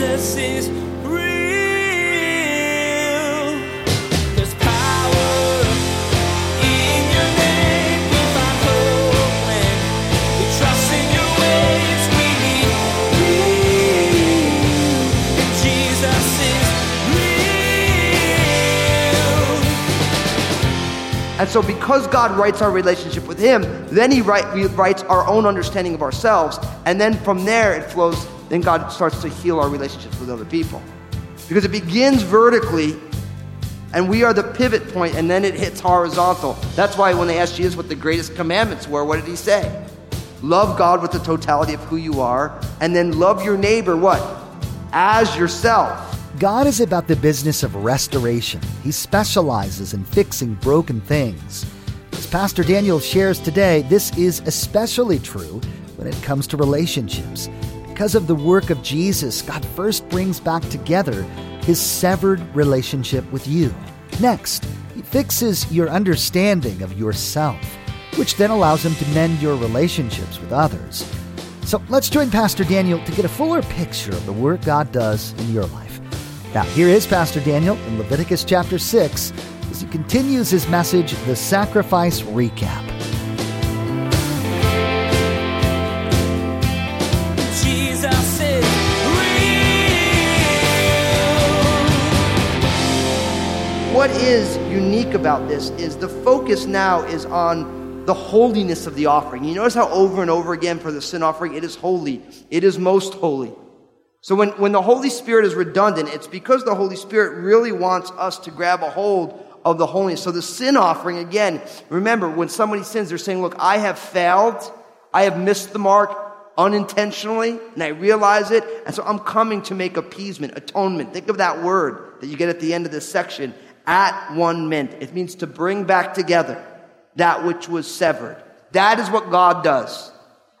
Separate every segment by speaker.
Speaker 1: Jesus is.
Speaker 2: And so, because God rights our relationship with Him, then He right, rights our own understanding of ourselves. And then from there, it flows, then God starts to heal our relationships with other people. Because it begins vertically, and we are the pivot point, and then it hits horizontal. That's why when they asked Jesus what the greatest commandments were, what did He say? Love God with the totality of who you are, and then love your neighbor, what? As yourself.
Speaker 3: God is about the business of restoration. He specializes in fixing broken things. As Pastor Daniel shares today, this is especially true when it comes to relationships. Because of the work of Jesus, God first brings back together his severed relationship with you. Next, he fixes your understanding of yourself, which then allows him to mend your relationships with others. So let's join Pastor Daniel to get a fuller picture of the work God does in your life. Now, here is Pastor Daniel in Leviticus chapter 6 as he continues his message, The Sacrifice Recap.
Speaker 2: What is unique about this is the focus now is on the holiness of the offering. You notice how over and over again for the sin offering, it is holy, it is most holy. So when, when the Holy Spirit is redundant, it's because the Holy Spirit really wants us to grab a hold of the holiness. So the sin offering, again, remember when somebody sins, they're saying, look, I have failed. I have missed the mark unintentionally, and I realize it. And so I'm coming to make appeasement, atonement. Think of that word that you get at the end of this section, at one meant. It means to bring back together that which was severed. That is what God does.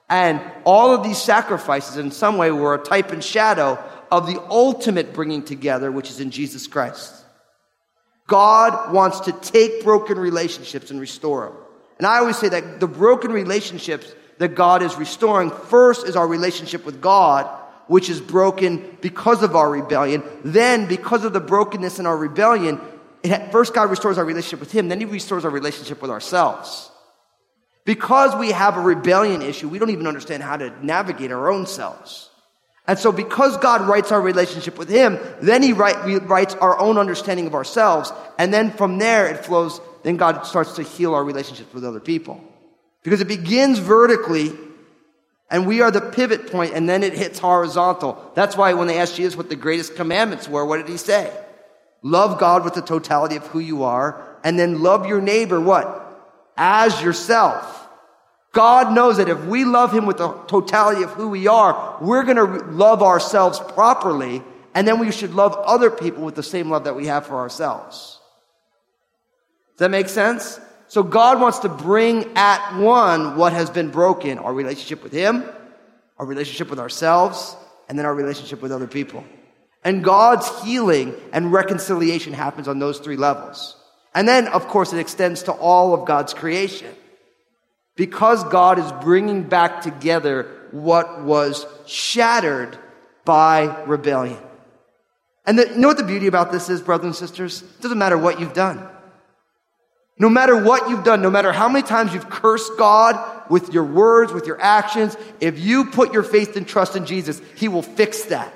Speaker 2: And all of these sacrifices, in some way, were a type and shadow of the ultimate bringing together, which is in Jesus Christ. God wants to take broken relationships and restore them. And I always say that the broken relationships that God is restoring first is our relationship with God, which is broken because of our rebellion. Then, because of the brokenness in our rebellion, it, first God restores our relationship with Him, then He restores our relationship with ourselves. Because we have a rebellion issue, we don't even understand how to navigate our own selves. And so, because God rights our relationship with Him, then He right, rights our own understanding of ourselves. And then from there, it flows, then God starts to heal our relationships with other people. Because it begins vertically, and we are the pivot point, and then it hits horizontal. That's why when they asked Jesus what the greatest commandments were, what did He say? Love God with the totality of who you are, and then love your neighbor, what? As yourself. God knows that if we love Him with the totality of who we are, we're going to love ourselves properly, and then we should love other people with the same love that we have for ourselves. Does that make sense? So God wants to bring at one what has been broken our relationship with Him, our relationship with ourselves, and then our relationship with other people. And God's healing and reconciliation happens on those three levels. And then, of course, it extends to all of God's creation. Because God is bringing back together what was shattered by rebellion. And the, you know what the beauty about this is, brothers and sisters? It doesn't matter what you've done. No matter what you've done, no matter how many times you've cursed God with your words, with your actions, if you put your faith and trust in Jesus, He will fix that.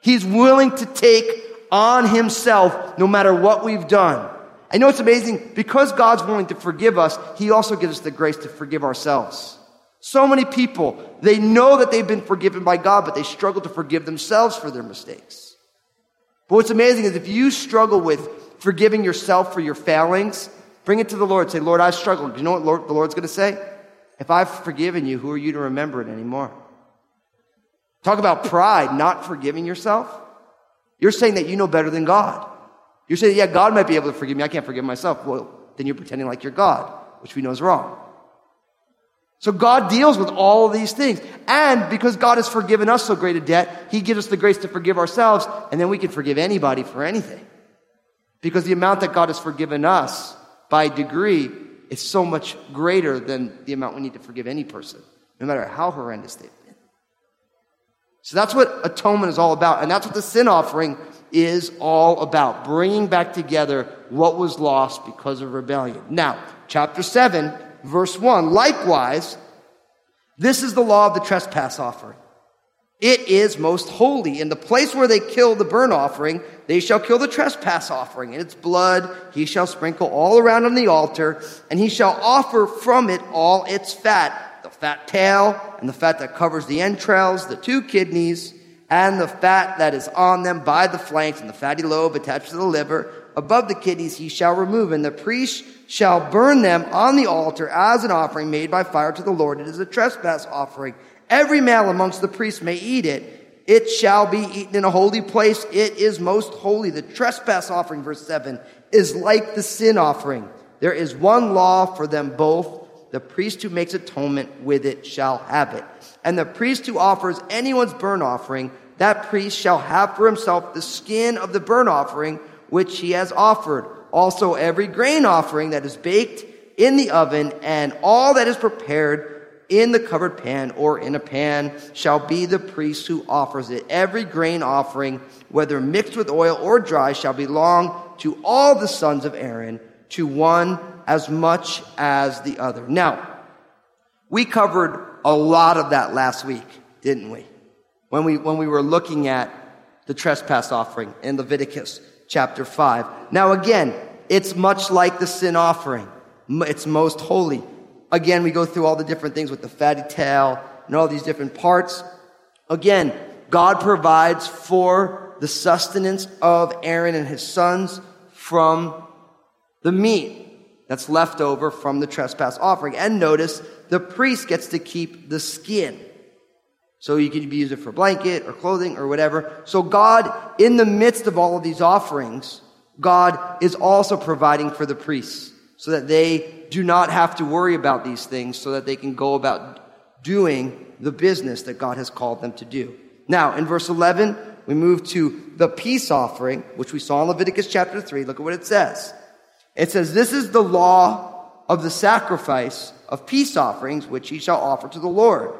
Speaker 2: He's willing to take on Himself no matter what we've done. I know it's amazing because God's willing to forgive us, He also gives us the grace to forgive ourselves. So many people, they know that they've been forgiven by God, but they struggle to forgive themselves for their mistakes. But what's amazing is if you struggle with forgiving yourself for your failings, bring it to the Lord. Say, Lord, I struggled. Do you know what Lord, the Lord's going to say? If I've forgiven you, who are you to remember it anymore? Talk about pride, not forgiving yourself. You're saying that you know better than God. You're saying, yeah, God might be able to forgive me. I can't forgive myself. Well, then you're pretending like you're God, which we know is wrong. So God deals with all these things. And because God has forgiven us so great a debt, He gives us the grace to forgive ourselves, and then we can forgive anybody for anything. Because the amount that God has forgiven us by degree is so much greater than the amount we need to forgive any person, no matter how horrendous they've been. So that's what atonement is all about. And that's what the sin offering is all about. Bringing back together what was lost because of rebellion. Now, chapter 7, verse 1. Likewise, this is the law of the trespass offering. It is most holy. In the place where they kill the burnt offering, they shall kill the trespass offering. In its blood he shall sprinkle all around on the altar, and he shall offer from it all its fat the fat tail, and the fat that covers the entrails, the two kidneys, and the fat that is on them by the flanks, and the fatty lobe attached to the liver. Above the kidneys he shall remove, and the priest shall burn them on the altar as an offering made by fire to the Lord. It is a trespass offering. Every male amongst the priests may eat it. It shall be eaten in a holy place. It is most holy. The trespass offering, verse 7, is like the sin offering. There is one law for them both the priest who makes atonement with it shall have it. And the priest who offers anyone's burnt offering, that priest shall have for himself the skin of the burnt offering which he has offered. Also every grain offering that is baked in the oven and all that is prepared in the covered pan or in a pan shall be the priest who offers it. Every grain offering, whether mixed with oil or dry, shall belong to all the sons of Aaron, to one as much as the other. Now, we covered a lot of that last week, didn't we? When we, when we were looking at the trespass offering in Leviticus chapter 5. Now again, it's much like the sin offering. It's most holy. Again, we go through all the different things with the fatty tail and all these different parts. Again, God provides for the sustenance of Aaron and his sons from the meat that's left over from the trespass offering. And notice the priest gets to keep the skin. So you can use it for blanket or clothing or whatever. So God, in the midst of all of these offerings, God is also providing for the priests so that they do not have to worry about these things so that they can go about doing the business that God has called them to do. Now, in verse 11, we move to the peace offering, which we saw in Leviticus chapter 3. Look at what it says. It says, This is the law of the sacrifice of peace offerings, which he shall offer to the Lord.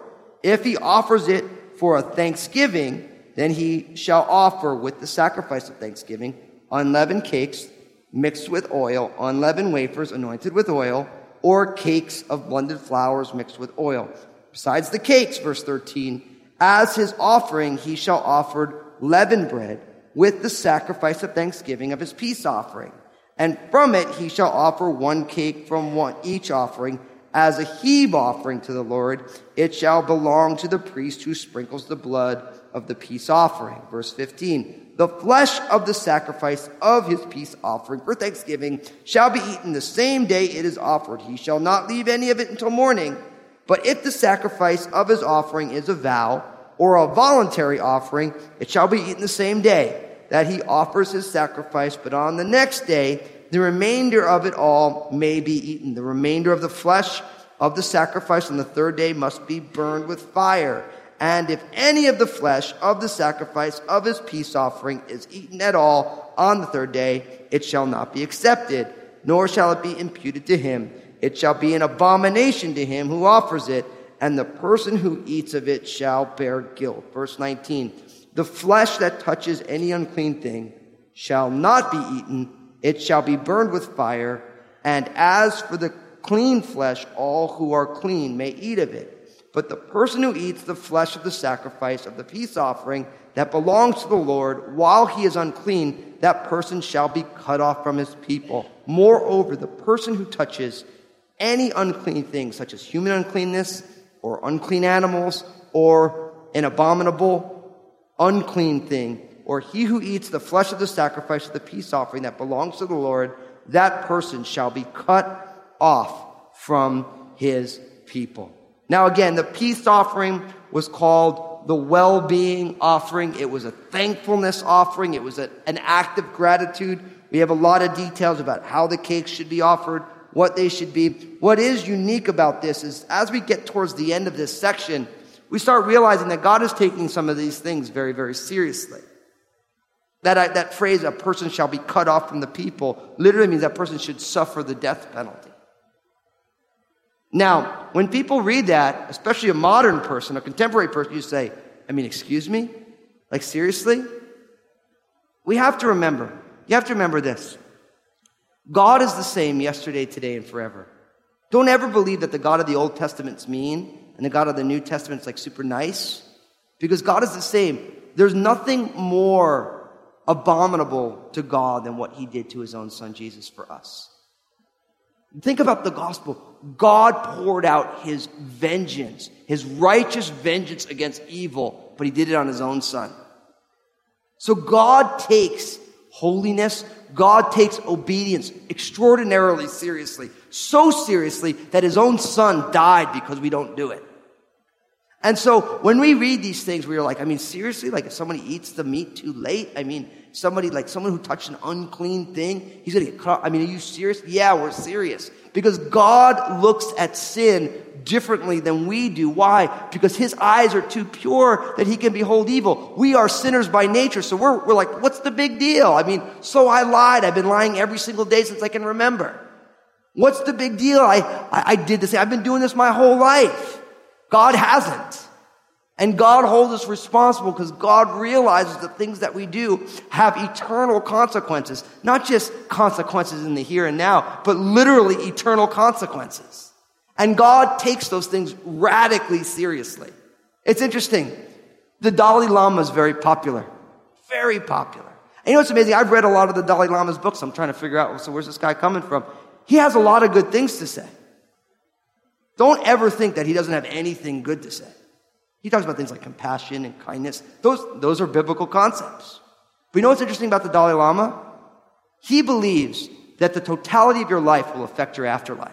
Speaker 2: If he offers it for a thanksgiving, then he shall offer with the sacrifice of thanksgiving unleavened cakes mixed with oil, unleavened wafers anointed with oil, or cakes of blended flours mixed with oil. Besides the cakes, verse 13, as his offering he shall offer leavened bread with the sacrifice of thanksgiving of his peace offering. And from it he shall offer one cake from one, each offering as a heave offering to the Lord. It shall belong to the priest who sprinkles the blood of the peace offering. Verse 15. The flesh of the sacrifice of his peace offering for thanksgiving shall be eaten the same day it is offered. He shall not leave any of it until morning. But if the sacrifice of his offering is a vow or a voluntary offering, it shall be eaten the same day that he offers his sacrifice, but on the next day, the remainder of it all may be eaten. The remainder of the flesh of the sacrifice on the third day must be burned with fire. And if any of the flesh of the sacrifice of his peace offering is eaten at all on the third day, it shall not be accepted, nor shall it be imputed to him. It shall be an abomination to him who offers it, and the person who eats of it shall bear guilt. Verse 19. The flesh that touches any unclean thing shall not be eaten, it shall be burned with fire. And as for the clean flesh, all who are clean may eat of it. But the person who eats the flesh of the sacrifice of the peace offering that belongs to the Lord while he is unclean, that person shall be cut off from his people. Moreover, the person who touches any unclean thing, such as human uncleanness or unclean animals or an abominable unclean thing, or he who eats the flesh of the sacrifice of the peace offering that belongs to the Lord, that person shall be cut off from his people. Now, again, the peace offering was called the well being offering. It was a thankfulness offering. It was a, an act of gratitude. We have a lot of details about how the cakes should be offered, what they should be. What is unique about this is as we get towards the end of this section, we start realizing that God is taking some of these things very, very seriously. That, uh, that phrase, a person shall be cut off from the people, literally means that person should suffer the death penalty. Now, when people read that, especially a modern person, a contemporary person, you say, I mean, excuse me? Like, seriously? We have to remember, you have to remember this God is the same yesterday, today, and forever. Don't ever believe that the God of the Old Testament's mean and the God of the New Testament is like super nice, because God is the same. There's nothing more abominable to God than what he did to his own son Jesus for us. Think about the gospel. God poured out his vengeance, his righteous vengeance against evil, but he did it on his own son. So God takes holiness, God takes obedience extraordinarily seriously. So seriously that his own son died because we don't do it. And so when we read these things, we're like, I mean, seriously? Like if somebody eats the meat too late? I mean, somebody, like someone who touched an unclean thing, he's gonna get cut. I mean, are you serious? Yeah, we're serious. Because God looks at sin differently than we do. Why? Because his eyes are too pure that he can behold evil. We are sinners by nature, so we're, we're like, what's the big deal? I mean, so I lied. I've been lying every single day since I can remember. What's the big deal? I, I, I did this. I've been doing this my whole life. God hasn't. And God holds us responsible because God realizes the things that we do have eternal consequences. Not just consequences in the here and now, but literally eternal consequences. And God takes those things radically seriously. It's interesting. The Dalai Lama is very popular. Very popular. And you know what's amazing? I've read a lot of the Dalai Lama's books. I'm trying to figure out, so where's this guy coming from? He has a lot of good things to say. Don't ever think that he doesn't have anything good to say. He talks about things like compassion and kindness. Those, those are biblical concepts. But you know what's interesting about the Dalai Lama? He believes that the totality of your life will affect your afterlife.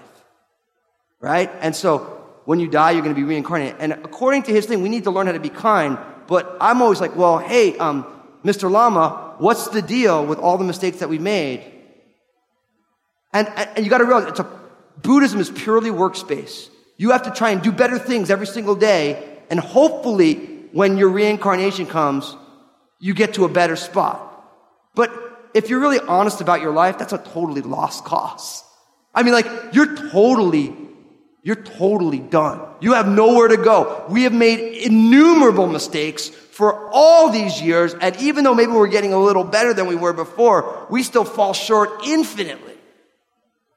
Speaker 2: Right? And so when you die, you're going to be reincarnated. And according to his thing, we need to learn how to be kind. But I'm always like, well, hey, um, Mr. Lama, what's the deal with all the mistakes that we made? And, and you got to realize a, Buddhism is purely works-based. You have to try and do better things every single day. And hopefully, when your reincarnation comes, you get to a better spot. But if you're really honest about your life, that's a totally lost cause. I mean, like, you're totally, you're totally done. You have nowhere to go. We have made innumerable mistakes for all these years. And even though maybe we're getting a little better than we were before, we still fall short infinitely.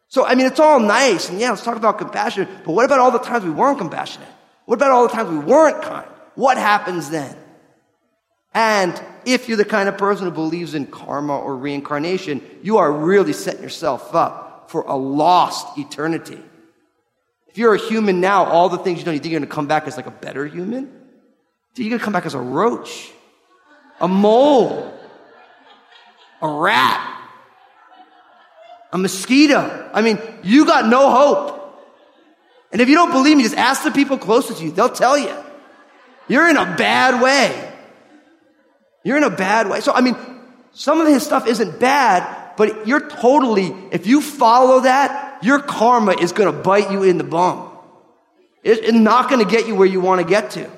Speaker 2: So, I mean, it's all nice. And yeah, let's talk about compassion. But what about all the times we weren't compassionate? What about all the times we weren't kind? What happens then? And if you're the kind of person who believes in karma or reincarnation, you are really setting yourself up for a lost eternity. If you're a human now, all the things you know, you think you're going to come back as like a better human? Dude, You're going to come back as a roach, a mole, a rat, a mosquito. I mean, you got no hope. And if you don't believe me, just ask the people closest to you. They'll tell you. You're in a bad way. You're in a bad way. So, I mean, some of his stuff isn't bad, but you're totally, if you follow that, your karma is going to bite you in the bum. It's not going to get you where you want to get to.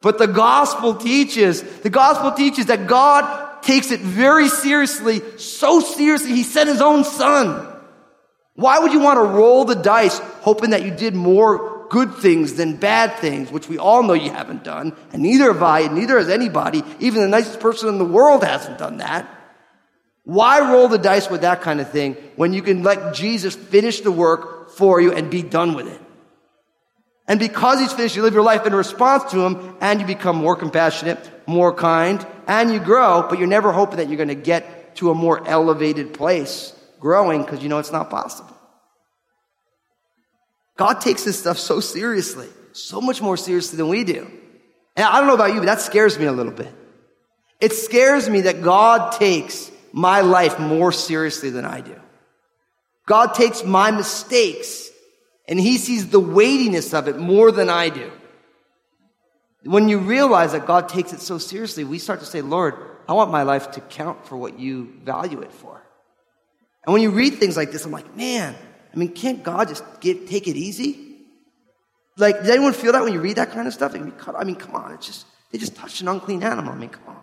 Speaker 2: But the gospel teaches, the gospel teaches that God takes it very seriously, so seriously, he sent his own son. Why would you want to roll the dice hoping that you did more good things than bad things, which we all know you haven't done, and neither have I, and neither has anybody, even the nicest person in the world hasn't done that. Why roll the dice with that kind of thing when you can let Jesus finish the work for you and be done with it? And because he's finished, you live your life in response to him, and you become more compassionate, more kind, and you grow, but you're never hoping that you're going to get to a more elevated place growing because you know it's not possible. God takes this stuff so seriously, so much more seriously than we do. And I don't know about you, but that scares me a little bit. It scares me that God takes my life more seriously than I do. God takes my mistakes and he sees the weightiness of it more than I do. When you realize that God takes it so seriously, we start to say, Lord, I want my life to count for what you value it for. And when you read things like this, I'm like, man, I mean, can't God just get, take it easy? Like, does anyone feel that when you read that kind of stuff? I mean, I mean, come on, it's just, they just touched an unclean animal. I mean, come on.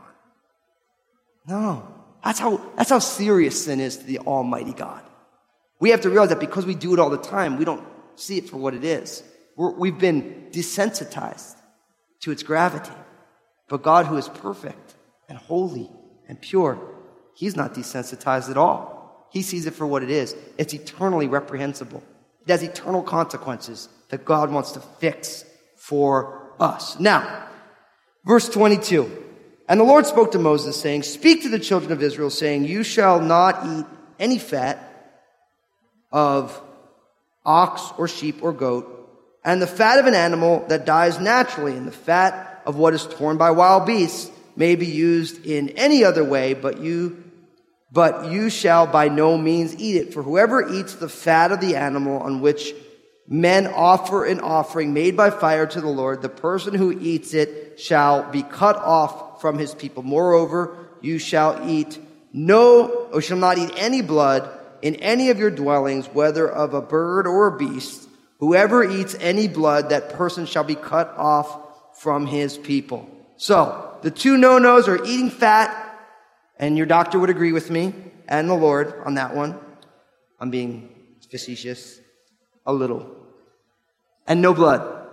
Speaker 2: No. That's how, that's how serious sin is to the Almighty God. We have to realize that because we do it all the time, we don't see it for what it is. we have been desensitized to its gravity. But God, who is perfect and holy and pure, he's not desensitized at all. He sees it for what it is. It's eternally reprehensible. It has eternal consequences that God wants to fix for us. Now, verse 22. And the Lord spoke to Moses, saying, Speak to the children of Israel, saying, You shall not eat any fat of ox or sheep or goat, and the fat of an animal that dies naturally, and the fat of what is torn by wild beasts may be used in any other way, but you but you shall by no means eat it. For whoever eats the fat of the animal on which men offer an offering made by fire to the Lord, the person who eats it shall be cut off from his people. Moreover, you shall eat no, or shall not eat any blood in any of your dwellings, whether of a bird or a beast. Whoever eats any blood, that person shall be cut off from his people. So, the two no-nos are eating fat, and your doctor would agree with me, and the Lord on that one. I'm being facetious. A little. And no blood.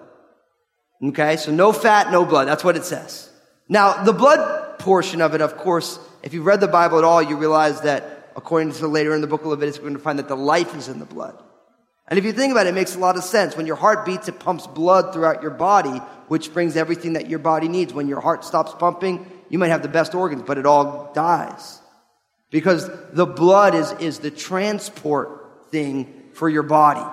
Speaker 2: Okay, so no fat, no blood. That's what it says. Now, the blood portion of it, of course, if you've read the Bible at all, you realize that according to later in the book of Leviticus, we're going to find that the life is in the blood. And if you think about it, it makes a lot of sense. When your heart beats, it pumps blood throughout your body, which brings everything that your body needs. When your heart stops pumping, you might have the best organs, but it all dies. Because the blood is, is the transport thing for your body.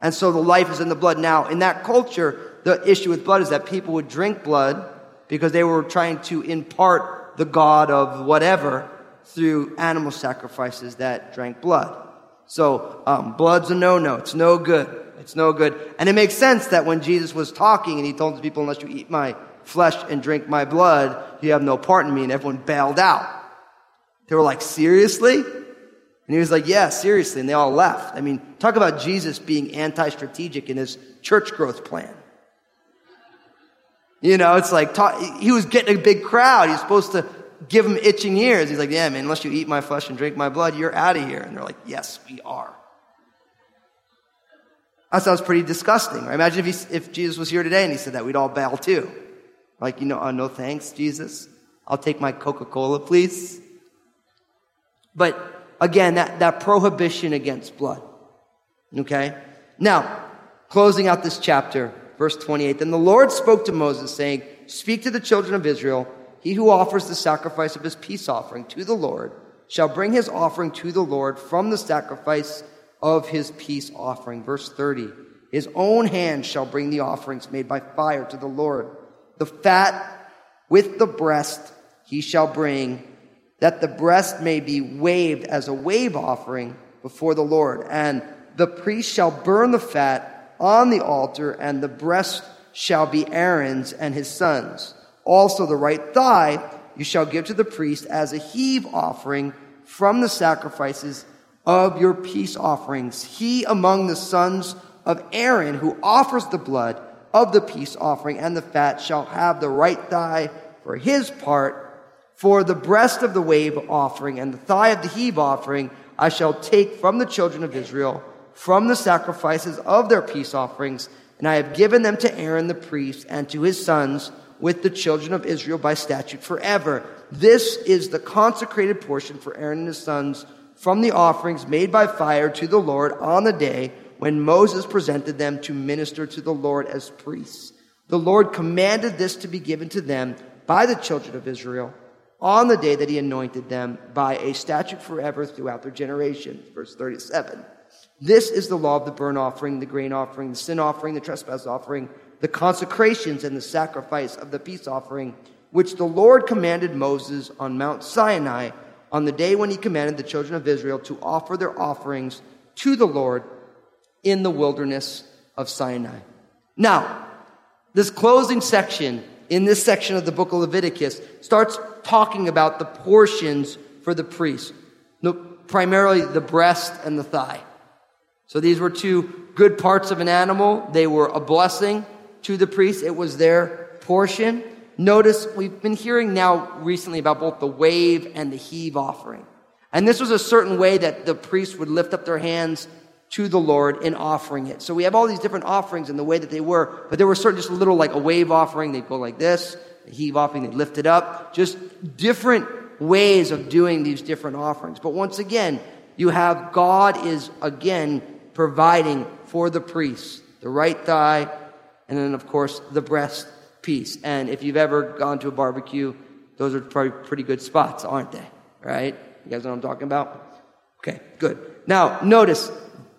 Speaker 2: And so the life is in the blood. Now, in that culture, the issue with blood is that people would drink blood because they were trying to impart the God of whatever through animal sacrifices that drank blood. So, um, blood's a no-no. It's no good. It's no good. And it makes sense that when Jesus was talking and he told the people, unless you eat my flesh and drink my blood, you have no part in me. And everyone bailed out. They were like, seriously? And he was like, yeah, seriously. And they all left. I mean, talk about Jesus being anti-strategic in his church growth plan. You know, it's like, talk, he was getting a big crowd. He's supposed to give them itching ears. He's like, yeah, man, unless you eat my flesh and drink my blood, you're out of here. And they're like, yes, we are. That sounds pretty disgusting. Right? Imagine if, he, if Jesus was here today and he said that, we'd all bow too. Like, you know, oh, no thanks, Jesus. I'll take my Coca-Cola, please. But again, that, that prohibition against blood. Okay? Now, closing out this chapter, verse 28. Then the Lord spoke to Moses, saying, Speak to the children of Israel. He who offers the sacrifice of his peace offering to the Lord shall bring his offering to the Lord from the sacrifice of his peace offering. Verse 30. His own hand shall bring the offerings made by fire to the Lord. The fat with the breast he shall bring, that the breast may be waved as a wave offering before the Lord. And the priest shall burn the fat on the altar, and the breast shall be Aaron's and his sons. Also, the right thigh you shall give to the priest as a heave offering from the sacrifices of your peace offerings. He among the sons of Aaron who offers the blood of the peace offering and the fat shall have the right thigh for his part. For the breast of the wave offering and the thigh of the heave offering I shall take from the children of Israel, from the sacrifices of their peace offerings, and I have given them to Aaron the priest and to his sons with the children of Israel by statute forever. This is the consecrated portion for Aaron and his sons from the offerings made by fire to the Lord on the day when Moses presented them to minister to the Lord as priests. The Lord commanded this to be given to them by the children of Israel on the day that he anointed them by a statute forever throughout their generations. Verse 37. This is the law of the burnt offering, the grain offering, the sin offering, the trespass offering, the consecrations, and the sacrifice of the peace offering, which the Lord commanded Moses on Mount Sinai on the day when he commanded the children of Israel to offer their offerings to the Lord in the wilderness of Sinai. Now, this closing section in this section of the book of Leviticus starts talking about the portions for the priest, primarily the breast and the thigh. So these were two good parts of an animal. They were a blessing to the priest. It was their portion. Notice we've been hearing now recently about both the wave and the heave offering. And this was a certain way that the priest would lift up their hands to the Lord in offering it. So we have all these different offerings in the way that they were, but there were certain just a little like a wave offering. They'd go like this, they heave offering, they'd lift it up. Just different ways of doing these different offerings. But once again, you have God is again providing for the priest the right thigh, and then of course the breast piece. And if you've ever gone to a barbecue, those are probably pretty good spots, aren't they? Right? You guys know what I'm talking about? Okay, good. Now, notice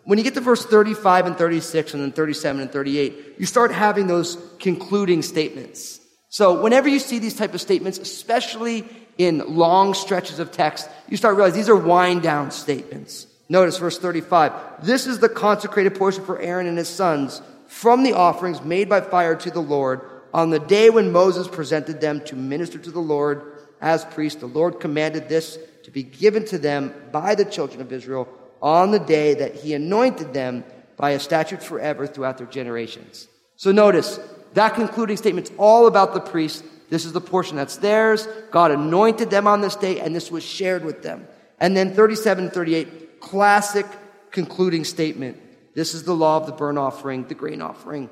Speaker 2: when you get to verse 35 and 36 and then 37 and 38, you start having those concluding statements. So whenever you see these type of statements, especially in long stretches of text, you start realizing these are wind down statements. Notice verse 35. This is the consecrated portion for Aaron and his sons from the offerings made by fire to the Lord on the day when Moses presented them to minister to the Lord as priests. The Lord commanded this to be given to them by the children of Israel on the day that he anointed them by a statute forever throughout their generations. So notice that concluding statement's all about the priests. This is the portion that's theirs. God anointed them on this day, and this was shared with them. And then 37 and 38, classic concluding statement. This is the law of the burnt offering, the grain offering,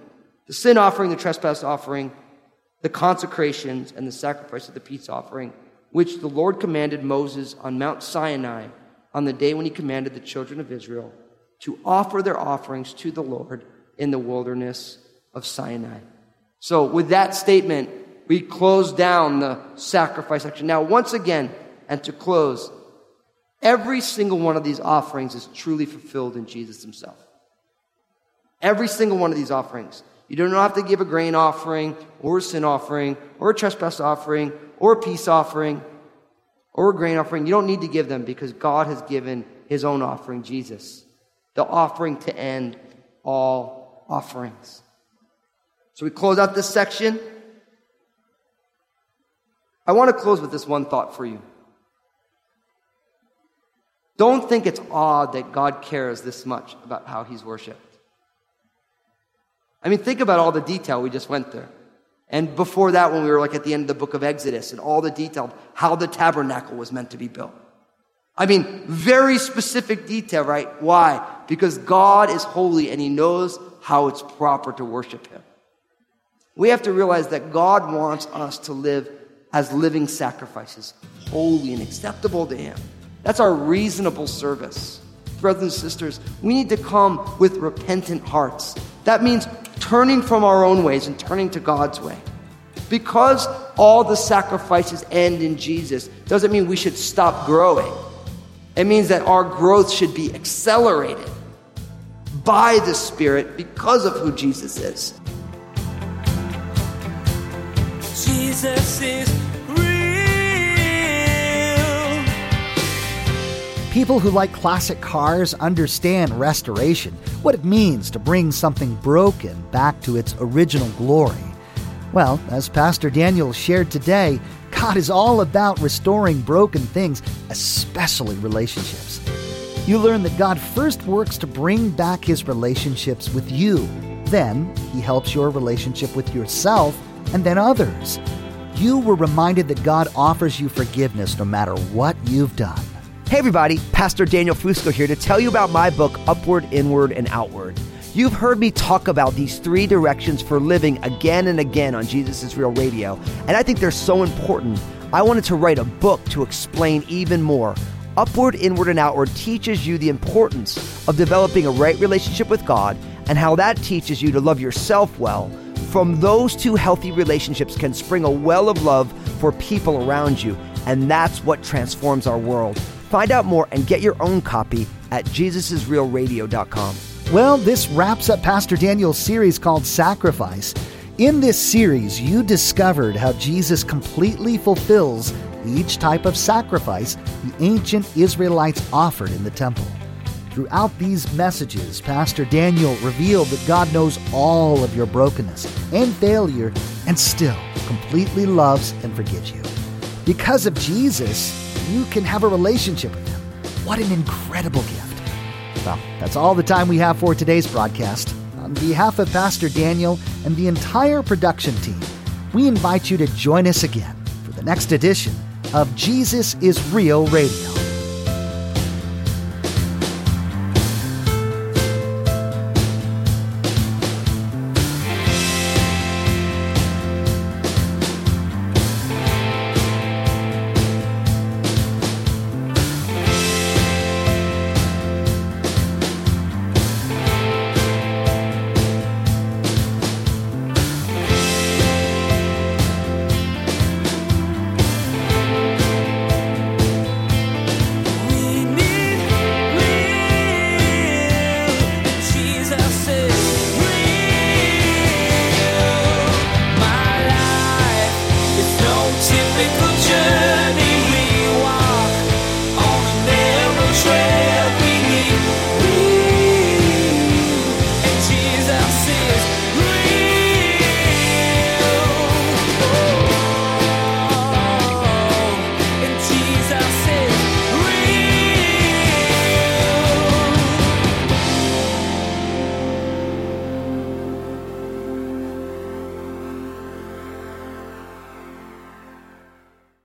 Speaker 2: the sin offering, the trespass offering, the consecrations, and the sacrifice of the peace offering, which the Lord commanded Moses on Mount Sinai on the day when he commanded the children of Israel to offer their offerings to the Lord in the wilderness of Sinai. So, with that statement, we close down the sacrifice section. Now, once again, and to close, every single one of these offerings is truly fulfilled in Jesus himself. Every single one of these offerings. You do not have to give a grain offering, or a sin offering, or a trespass offering, or a peace offering, or a grain offering. You don't need to give them because God has given his own offering, Jesus, the offering to end all offerings. So we close out this section. I want to close with this one thought for you. Don't think it's odd that God cares this much about how he's worshiped. I mean, think about all the detail we just went through. And before that, when we were like at the end of the book of Exodus and all the detail, how the tabernacle was meant to be built. I mean, very specific detail, right? Why? Because God is holy and he knows how it's proper to worship him. We have to realize that God wants us to live as living sacrifices, holy and acceptable to him. That's our reasonable service. Brothers and sisters, we need to come with repentant hearts. That means turning from our own ways and turning to God's way. Because all the sacrifices end in Jesus doesn't mean we should stop growing. It means that our growth should be accelerated by the Spirit because of who Jesus is.
Speaker 1: Jesus is
Speaker 3: People who like classic cars understand restoration, what it means to bring something broken back to its original glory. Well, as Pastor Daniel shared today, God is all about restoring broken things, especially relationships. You learn that God first works to bring back his relationships with you. Then, he helps your relationship with yourself and then others. You were reminded that God offers you forgiveness no matter what you've done.
Speaker 4: Hey, everybody, Pastor Daniel Fusco here to tell you about my book, Upward, Inward, and Outward. You've heard me talk about these three directions for living again and again on Jesus is Real Radio, and I think they're so important. I wanted to write a book to explain even more. Upward, Inward, and Outward teaches you the importance of developing a right relationship with God and how that teaches you to love yourself well. From those two healthy relationships can spring a well of love for people around you, and that's what transforms our world. Find out more and get your own copy at jesusisrealradio.com.
Speaker 3: Well, this wraps up Pastor Daniel's series called Sacrifice. In this series, you discovered how Jesus completely fulfills each type of sacrifice the ancient Israelites offered in the temple. Throughout these messages, Pastor Daniel revealed that God knows all of your brokenness and failure and still completely loves and forgives you. Because of Jesus, you can have a relationship with them. What an incredible gift! Well, that's all the time we have for today's broadcast. On behalf of Pastor Daniel and the entire production team, we invite you to join us again for the next edition of Jesus is Real Radio.